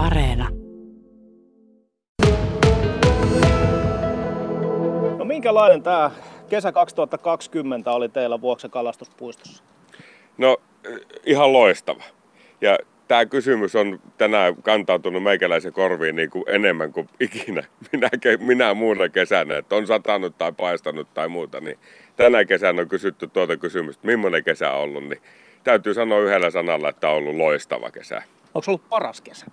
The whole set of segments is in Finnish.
Areena. No minkälainen tämä kesä 2020 oli teillä Vuoksen kalastuspuistossa? No ihan loistava. Ja tämä kysymys on tänään kantautunut meikäläisen korviin niin kuin enemmän kuin ikinä minä, minä muuna kesänä. Että on satanut tai paistanut tai muuta, niin tänä kesänä on kysytty tuota kysymystä, millainen kesä on ollut, niin täytyy sanoa yhdellä sanalla, että on ollut loistava kesä. Onko se ollut paras kesä?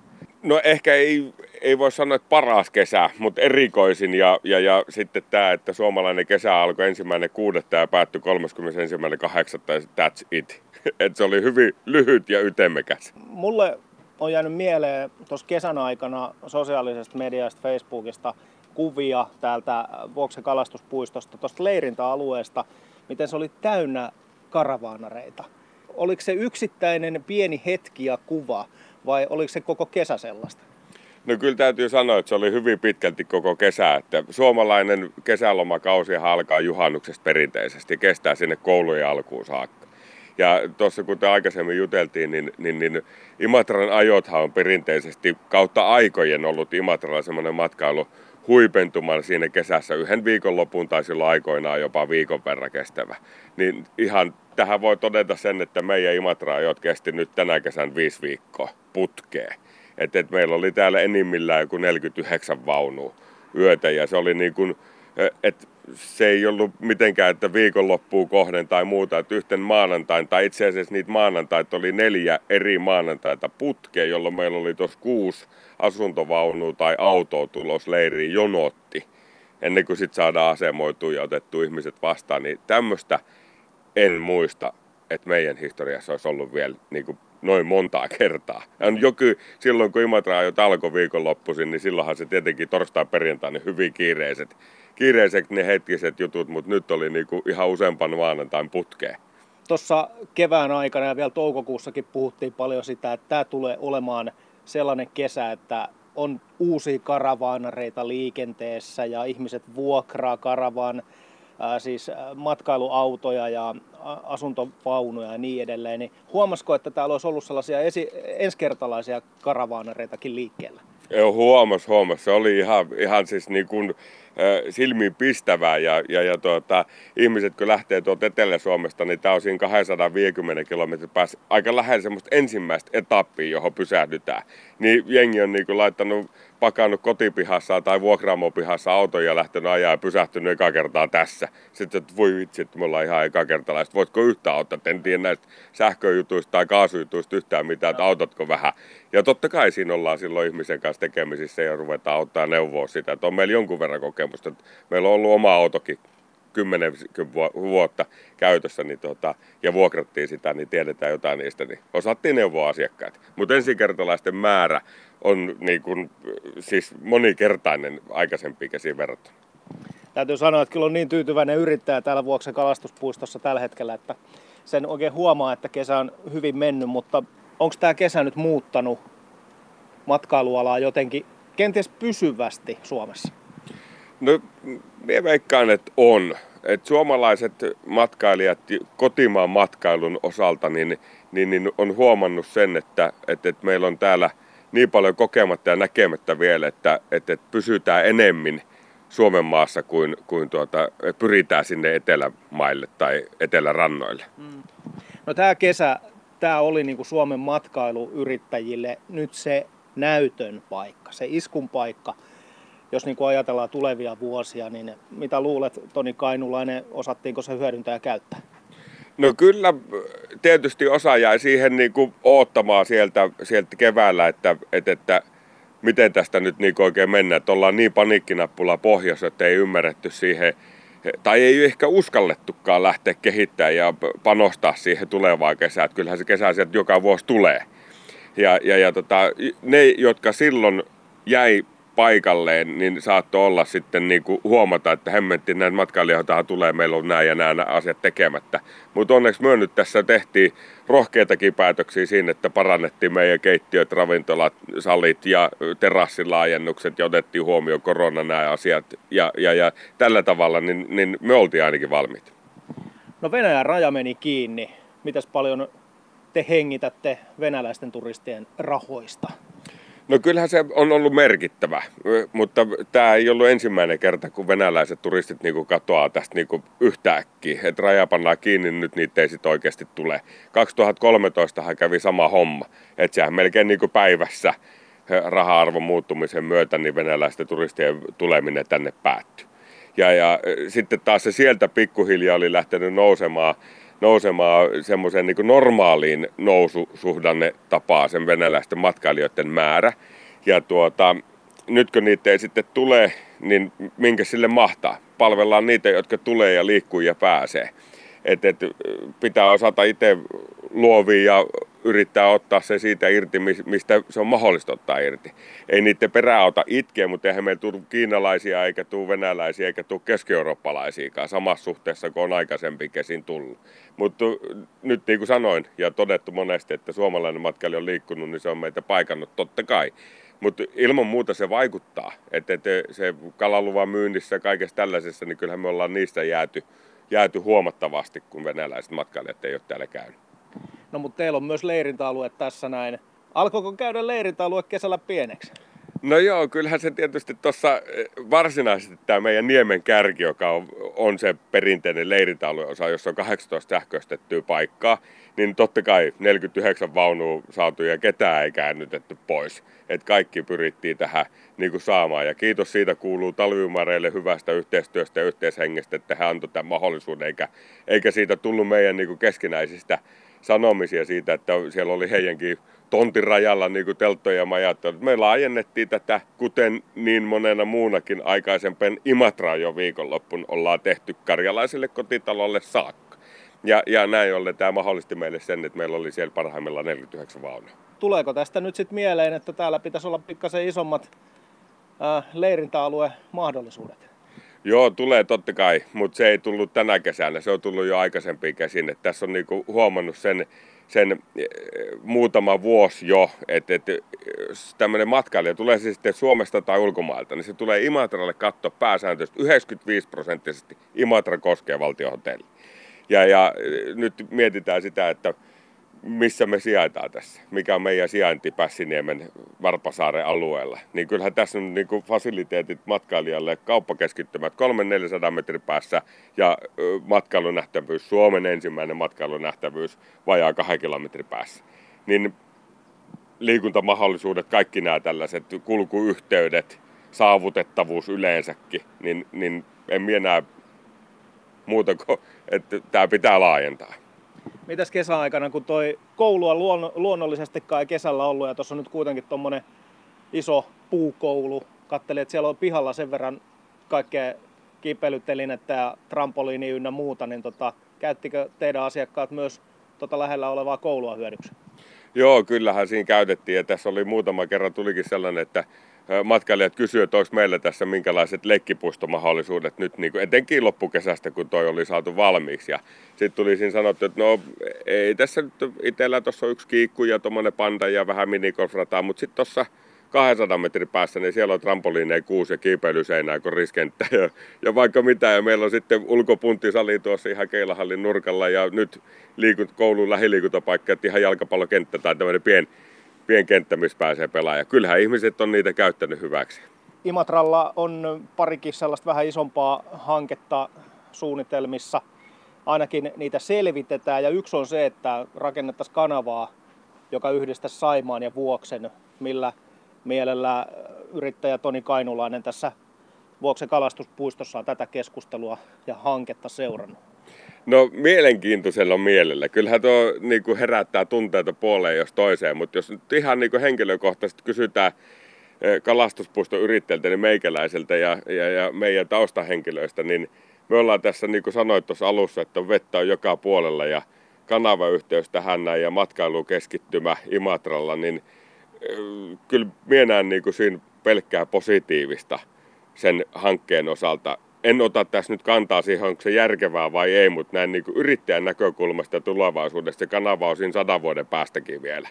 No ehkä ei, ei voi sanoa, että paras kesä, mutta erikoisin. Ja, ja, ja sitten tämä, että suomalainen kesä alkoi ensimmäinen kuudetta ja päättyi 31.8. That's it. Et se oli hyvin lyhyt ja ytemekäs. Mulle on jäänyt mieleen tuossa kesän aikana sosiaalisesta mediasta, Facebookista kuvia täältä Vuoksen kalastuspuistosta, tuosta leirintäalueesta, miten se oli täynnä karavaanareita. Oliko se yksittäinen pieni hetki ja kuva vai oliko se koko kesä sellaista? No kyllä täytyy sanoa, että se oli hyvin pitkälti koko kesä. Että suomalainen kesälomakausi alkaa juhannuksesta perinteisesti ja kestää sinne koulujen alkuun saakka. Ja tuossa kuten aikaisemmin juteltiin, niin, niin, niin Imatran ajothan on perinteisesti kautta aikojen ollut Imatralla semmoinen matkailu huipentumaan siinä kesässä yhden viikonlopun tai silloin aikoinaan jopa viikon verran kestävä. Niin ihan tähän voi todeta sen, että meidän Imatra-ajot kesti nyt tänä kesän viisi viikkoa putkeen. Että et meillä oli täällä enimmillään joku 49 vaunua yötä ja se oli niin kuin, että se ei ollut mitenkään, että viikonloppuu kohden tai muuta, että yhten maanantain, tai itse asiassa niitä maanantaita oli neljä eri maanantaita putkeen, jolloin meillä oli tuossa kuusi asuntovaunua tai autoa tulos leiriin jonotti, ennen kuin sitten saadaan asemoitua ja otettu ihmiset vastaan, niin tämmöistä en muista, että meidän historiassa olisi ollut vielä niin kuin noin montaa kertaa. Joku, silloin kun Imatra jo alkoi viikonloppuisin, niin silloinhan se tietenkin torstai perjantai niin hyvin kiireiset, kiireiset ne hetkiset jutut, mutta nyt oli niinku ihan useampan maanantain putkeen. Tuossa kevään aikana ja vielä toukokuussakin puhuttiin paljon sitä, että tämä tulee olemaan sellainen kesä, että on uusia karavaanareita liikenteessä ja ihmiset vuokraa karavaan siis matkailuautoja ja asuntovaunuja ja niin edelleen, niin huomasiko, että täällä olisi ollut sellaisia esi- ensikertalaisia karavaanareitakin liikkeellä? Joo, huomas, huomas. Se oli ihan, ihan siis niin kuin, silmiin pistävää ja, ja, ja tuota, ihmiset kun lähtee tuolta Etelä-Suomesta, niin tämä on siinä 250 kilometrin päässä aika lähellä semmoista ensimmäistä etappia, johon pysähdytään. Niin jengi on niin kuin laittanut pakannut kotipihassa tai vuokraamopihassa auton ja lähtenyt ajaa ja pysähtynyt eka kertaa tässä. Sitten, että voi vitsi, että me ollaan ihan eka kertaa. voitko yhtään auttaa? En tiedä näistä sähköjutuista tai kaasujutuista yhtään mitään, että autotko vähän. Ja totta kai siinä ollaan silloin ihmisen kanssa tekemisissä ja ruvetaan auttaa neuvoa sitä. Että on meillä jonkun verran kokemusta. Meillä on ollut oma autokin kymmenen vuotta käytössä niin tota, ja vuokrattiin sitä, niin tiedetään jotain niistä, niin osattiin neuvoa asiakkaat. Mutta ensikertalaisten määrä on niin kun, siis monikertainen aikaisempiin käsiin verrattuna. Täytyy sanoa, että kyllä on niin tyytyväinen yrittäjä täällä Vuoksen kalastuspuistossa tällä hetkellä, että sen oikein huomaa, että kesä on hyvin mennyt, mutta onko tämä kesä nyt muuttanut matkailualaa jotenkin kenties pysyvästi Suomessa? No, minä veikkaan, että on. Et suomalaiset matkailijat kotimaan matkailun osalta niin, niin, niin on huomannut sen, että, että, että meillä on täällä niin paljon kokematta ja näkemättä vielä, että, että, että pysytään enemmän Suomen maassa kuin, kuin tuota, pyritään sinne etelämaille tai etelärannoille. Mm. No tämä kesä, tämä oli niin kuin Suomen matkailuyrittäjille nyt se näytön paikka, se iskun paikka – jos niin kuin ajatellaan tulevia vuosia, niin mitä luulet, Toni Kainulainen, osattiinko se hyödyntää ja käyttää? No kyllä tietysti osa jäi siihen niin kuin oottamaan sieltä, sieltä keväällä, että, että, että miten tästä nyt niin oikein mennään. Että ollaan niin paniikkinappula pohjassa, että ei ymmärretty siihen, tai ei ehkä uskallettukaan lähteä kehittämään ja panostaa siihen tulevaan kesään. Että kyllähän se kesä sieltä joka vuosi tulee. Ja, ja, ja tota, ne, jotka silloin jäi paikalleen, niin saattoi olla sitten niin kuin huomata, että hemmetti näitä matkailijoita tulee, meillä on nämä ja nämä asiat tekemättä. Mutta onneksi me nyt tässä tehtiin rohkeitakin päätöksiä siinä, että parannettiin meidän keittiöt, ravintolat, salit ja terassilaajennukset ja otettiin huomioon korona nämä asiat. Ja, ja, ja tällä tavalla niin, niin me oltiin ainakin valmiit. No Venäjän raja meni kiinni. Mitäs paljon te hengitätte venäläisten turistien rahoista? No kyllähän se on ollut merkittävä, mutta tämä ei ollut ensimmäinen kerta, kun venäläiset turistit niin katoaa tästä niin yhtäkkiä. Että raja pannaan kiinni, nyt niitä ei sitten oikeasti tule. 2013 hän kävi sama homma, että sehän melkein niin päivässä raha-arvon muuttumisen myötä niin venäläisten turistien tuleminen tänne päättyi. Ja, ja sitten taas se sieltä pikkuhiljaa oli lähtenyt nousemaan nousemaan semmoiseen niin normaaliin noususuhdanne tapaa sen venäläisten matkailijoiden määrä. Ja tuota, nyt kun niitä ei sitten tule, niin minkä sille mahtaa? Palvellaan niitä, jotka tulee ja liikkuu ja pääsee. Et, et, pitää osata itse luovia ja yrittää ottaa se siitä irti, mistä se on mahdollista ottaa irti. Ei niiden perää ota itkeä, mutta eihän meillä tule kiinalaisia, eikä tule venäläisiä, eikä tule keski-eurooppalaisiakaan samassa suhteessa kuin on aikaisempi kesin tullut. Mutta nyt niin kuin sanoin ja todettu monesti, että suomalainen matkailija on liikkunut, niin se on meitä paikannut totta kai. Mutta ilman muuta se vaikuttaa, että et se kalaluvan myynnissä kaikessa tällaisessa, niin kyllähän me ollaan niistä jääty, jääty huomattavasti, kun venäläiset matkailijat ei ole täällä käynyt. No mutta teillä on myös leirintäalue tässä näin. Alkoiko käydä leirintäalue kesällä pieneksi? No joo, kyllähän se tietysti tuossa eh, varsinaisesti tämä meidän Niemen kärki, joka on, on se perinteinen leirintäalueosa, jossa on 18 sähköistettyä paikkaa, niin totta kai 49 vaunua saatu ja ketään ei käännytetty pois. Et kaikki pyrittiin tähän niin kuin saamaan ja kiitos siitä kuuluu talvimareille hyvästä yhteistyöstä ja yhteishengestä, että he antoivat tämän mahdollisuuden eikä, eikä siitä tullut meidän niin kuin keskinäisistä sanomisia siitä, että siellä oli heidänkin tontin rajalla niin telttoja ja. Me laajennettiin tätä, kuten niin monena muunakin aikaisempien Imatraa jo viikonloppun ollaan tehty karjalaiselle kotitalolle saakka. Ja, ja näin ollen tämä mahdollisti meille sen, että meillä oli siellä parhaimmillaan 49 vaunua. Tuleeko tästä nyt sitten mieleen, että täällä pitäisi olla pikkasen isommat äh, leirintäalue mahdollisuudet? Joo, tulee totta kai, mutta se ei tullut tänä kesänä, se on tullut jo aikaisempiin käsin. Että tässä on niinku huomannut sen, sen e, muutama vuosi jo, että, että tämmöinen matkailija tulee siis sitten Suomesta tai ulkomailta, niin se tulee Imatralle katsoa pääsääntöisesti 95 prosenttisesti Imatra koskee valtiohotelli. Ja, ja nyt mietitään sitä, että missä me sijaitaan tässä, mikä on meidän sijainti Pässiniemen Varpasaaren alueella, niin kyllähän tässä on niin kuin fasiliteetit matkailijalle, kauppakeskittymät 300-400 metrin päässä ja matkailunähtävyys, Suomen ensimmäinen matkailunähtävyys vajaa kahden kilometrin päässä. Niin liikuntamahdollisuudet, kaikki nämä tällaiset kulkuyhteydet, saavutettavuus yleensäkin, niin, niin en minä näe muuta kuin, että tämä pitää laajentaa mitäs kesäaikana, kun toi koulua luon, luonnollisestikaan ei kesällä ollut ja tuossa on nyt kuitenkin tuommoinen iso puukoulu. Kattelin, että siellä on pihalla sen verran kaikkea kipeilytelinettä ja trampoliini ynnä muuta, niin tota, käyttikö teidän asiakkaat myös tota lähellä olevaa koulua hyödyksi? Joo, kyllähän siinä käytettiin ja tässä oli muutama kerran tulikin sellainen, että matkailijat kysyivät, että onko meillä tässä minkälaiset leikkipuistomahdollisuudet nyt, niin kuin etenkin loppukesästä, kun toi oli saatu valmiiksi. Ja sitten tuli siinä sanottu, että no ei tässä nyt itsellä tuossa on yksi kiikku ja tuommoinen panda ja vähän minigolfrataa, mutta sitten tuossa 200 metrin päässä, niin siellä on trampoliineja kuusi ja kiipeilyseinää kuin riskenttä ja, ja, vaikka mitä. Ja meillä on sitten ulkopunttisali tuossa ihan Keilahallin nurkalla ja nyt liikut, koulun lähiliikuntapaikka, että ihan jalkapallokenttä tai tämmöinen pien, kenttä, missä pääsee pelaaja. Kyllähän ihmiset on niitä käyttänyt hyväksi. Imatralla on parikin sellaista vähän isompaa hanketta suunnitelmissa. Ainakin niitä selvitetään ja yksi on se, että rakennettaisiin kanavaa, joka yhdistäisi Saimaan ja Vuoksen, millä mielellä yrittäjä Toni Kainulainen tässä Vuoksen kalastuspuistossa on tätä keskustelua ja hanketta seurannut. No mielenkiintoisella mielellä. Kyllähän tuo niin kuin herättää tunteita puoleen jos toiseen, mutta jos nyt ihan niin kuin henkilökohtaisesti kysytään eh, kalastuspuiston yrittäjältä, niin meikäläiseltä ja, ja, ja meidän taustahenkilöistä, niin me ollaan tässä, niin kuin sanoit tuossa alussa, että vettä on joka puolella ja kanavayhteys tähän näin ja matkailukeskittymä Imatralla, niin eh, kyllä minä näen niin kuin siinä pelkkää positiivista sen hankkeen osalta en ota tässä nyt kantaa siihen, onko se järkevää vai ei, mutta näin niin yrittäjän näkökulmasta tulevaisuudesta se kanava on siinä sadan vuoden päästäkin vielä.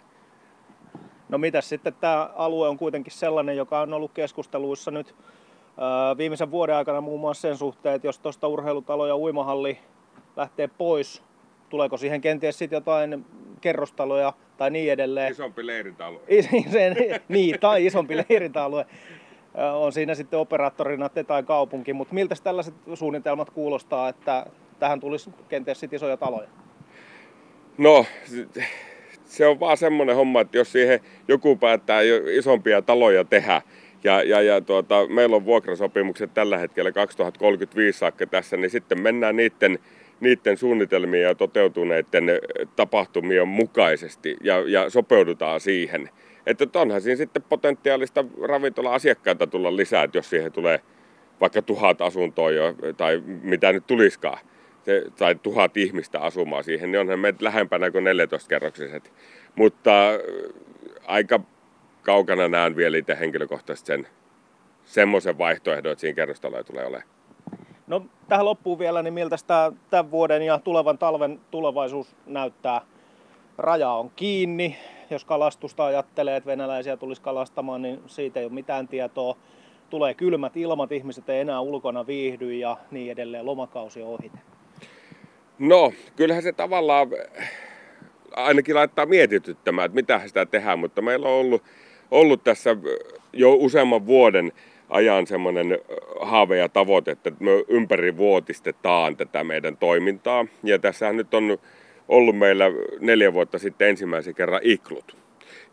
No mitä sitten tämä alue on kuitenkin sellainen, joka on ollut keskusteluissa nyt viimeisen vuoden aikana muun muassa sen suhteen, että jos tuosta urheilutalo ja uimahalli lähtee pois, tuleeko siihen kenties sitten jotain kerrostaloja tai niin edelleen. Isompi leirintäalue. niin, tai isompi leirintäalue on siinä sitten operaattorina te tai kaupunki, mutta miltä tällaiset suunnitelmat kuulostaa, että tähän tulisi kenties sitten isoja taloja? No, se on vaan semmoinen homma, että jos siihen joku päättää isompia taloja tehdä, ja, ja, ja tuota, meillä on vuokrasopimukset tällä hetkellä 2035 saakka tässä, niin sitten mennään niiden, niiden suunnitelmien ja toteutuneiden tapahtumien mukaisesti ja, ja sopeudutaan siihen. Että onhan siinä sitten potentiaalista ravintola-asiakkaita tulla lisää, että jos siihen tulee vaikka tuhat asuntoa jo, tai mitä nyt tuliskaan, se, tai tuhat ihmistä asumaan siihen, niin onhan meitä lähempänä kuin 14-kerroksiset. Mutta äh, aika kaukana näen vielä itse henkilökohtaisesti sen semmoisen vaihtoehdon, että siinä kerrostaloja tulee olemaan. No tähän loppuun vielä, niin miltä tämä tämän vuoden ja tulevan talven tulevaisuus näyttää? Raja on kiinni, jos kalastusta ajattelee, että venäläisiä tulisi kalastamaan, niin siitä ei ole mitään tietoa. Tulee kylmät ilmat, ihmiset ei enää ulkona viihdy ja niin edelleen, lomakausi on ohite. No, kyllähän se tavallaan ainakin laittaa mietityttämään, että mitä sitä tehdään, mutta meillä on ollut, ollut tässä jo useamman vuoden ajan semmoinen haave ja tavoite, että me ympäri vuotistetaan tätä meidän toimintaa. Ja tässähän nyt on ollut meillä neljä vuotta sitten ensimmäisen kerran iklut.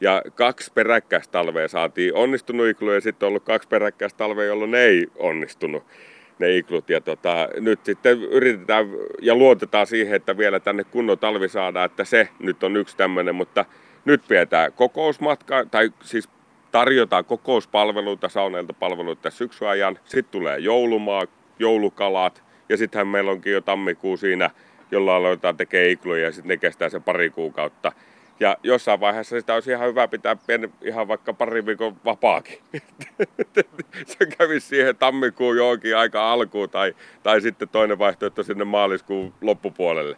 Ja kaksi peräkkäistä talvea saatiin onnistunut iklu ja sitten on ollut kaksi peräkkäistä talvea, jolloin ne ei onnistunut ne iklut. Ja tota, nyt sitten yritetään ja luotetaan siihen, että vielä tänne kunnon talvi saadaan, että se nyt on yksi tämmöinen, mutta nyt pidetään kokousmatka, tai siis tarjotaan kokouspalveluita, sauneilta palveluita syksyajan. Sitten tulee joulumaa, joulukalat ja sittenhän meillä onkin jo tammikuu siinä jolla aloitetaan tekee ikluja ja sitten ne kestää se pari kuukautta. Ja jossain vaiheessa sitä olisi ihan hyvä pitää pieni, ihan vaikka pari viikon vapaakin. se kävisi siihen tammikuun johonkin aika alkuun tai, tai sitten toinen vaihtoehto sinne maaliskuun loppupuolelle.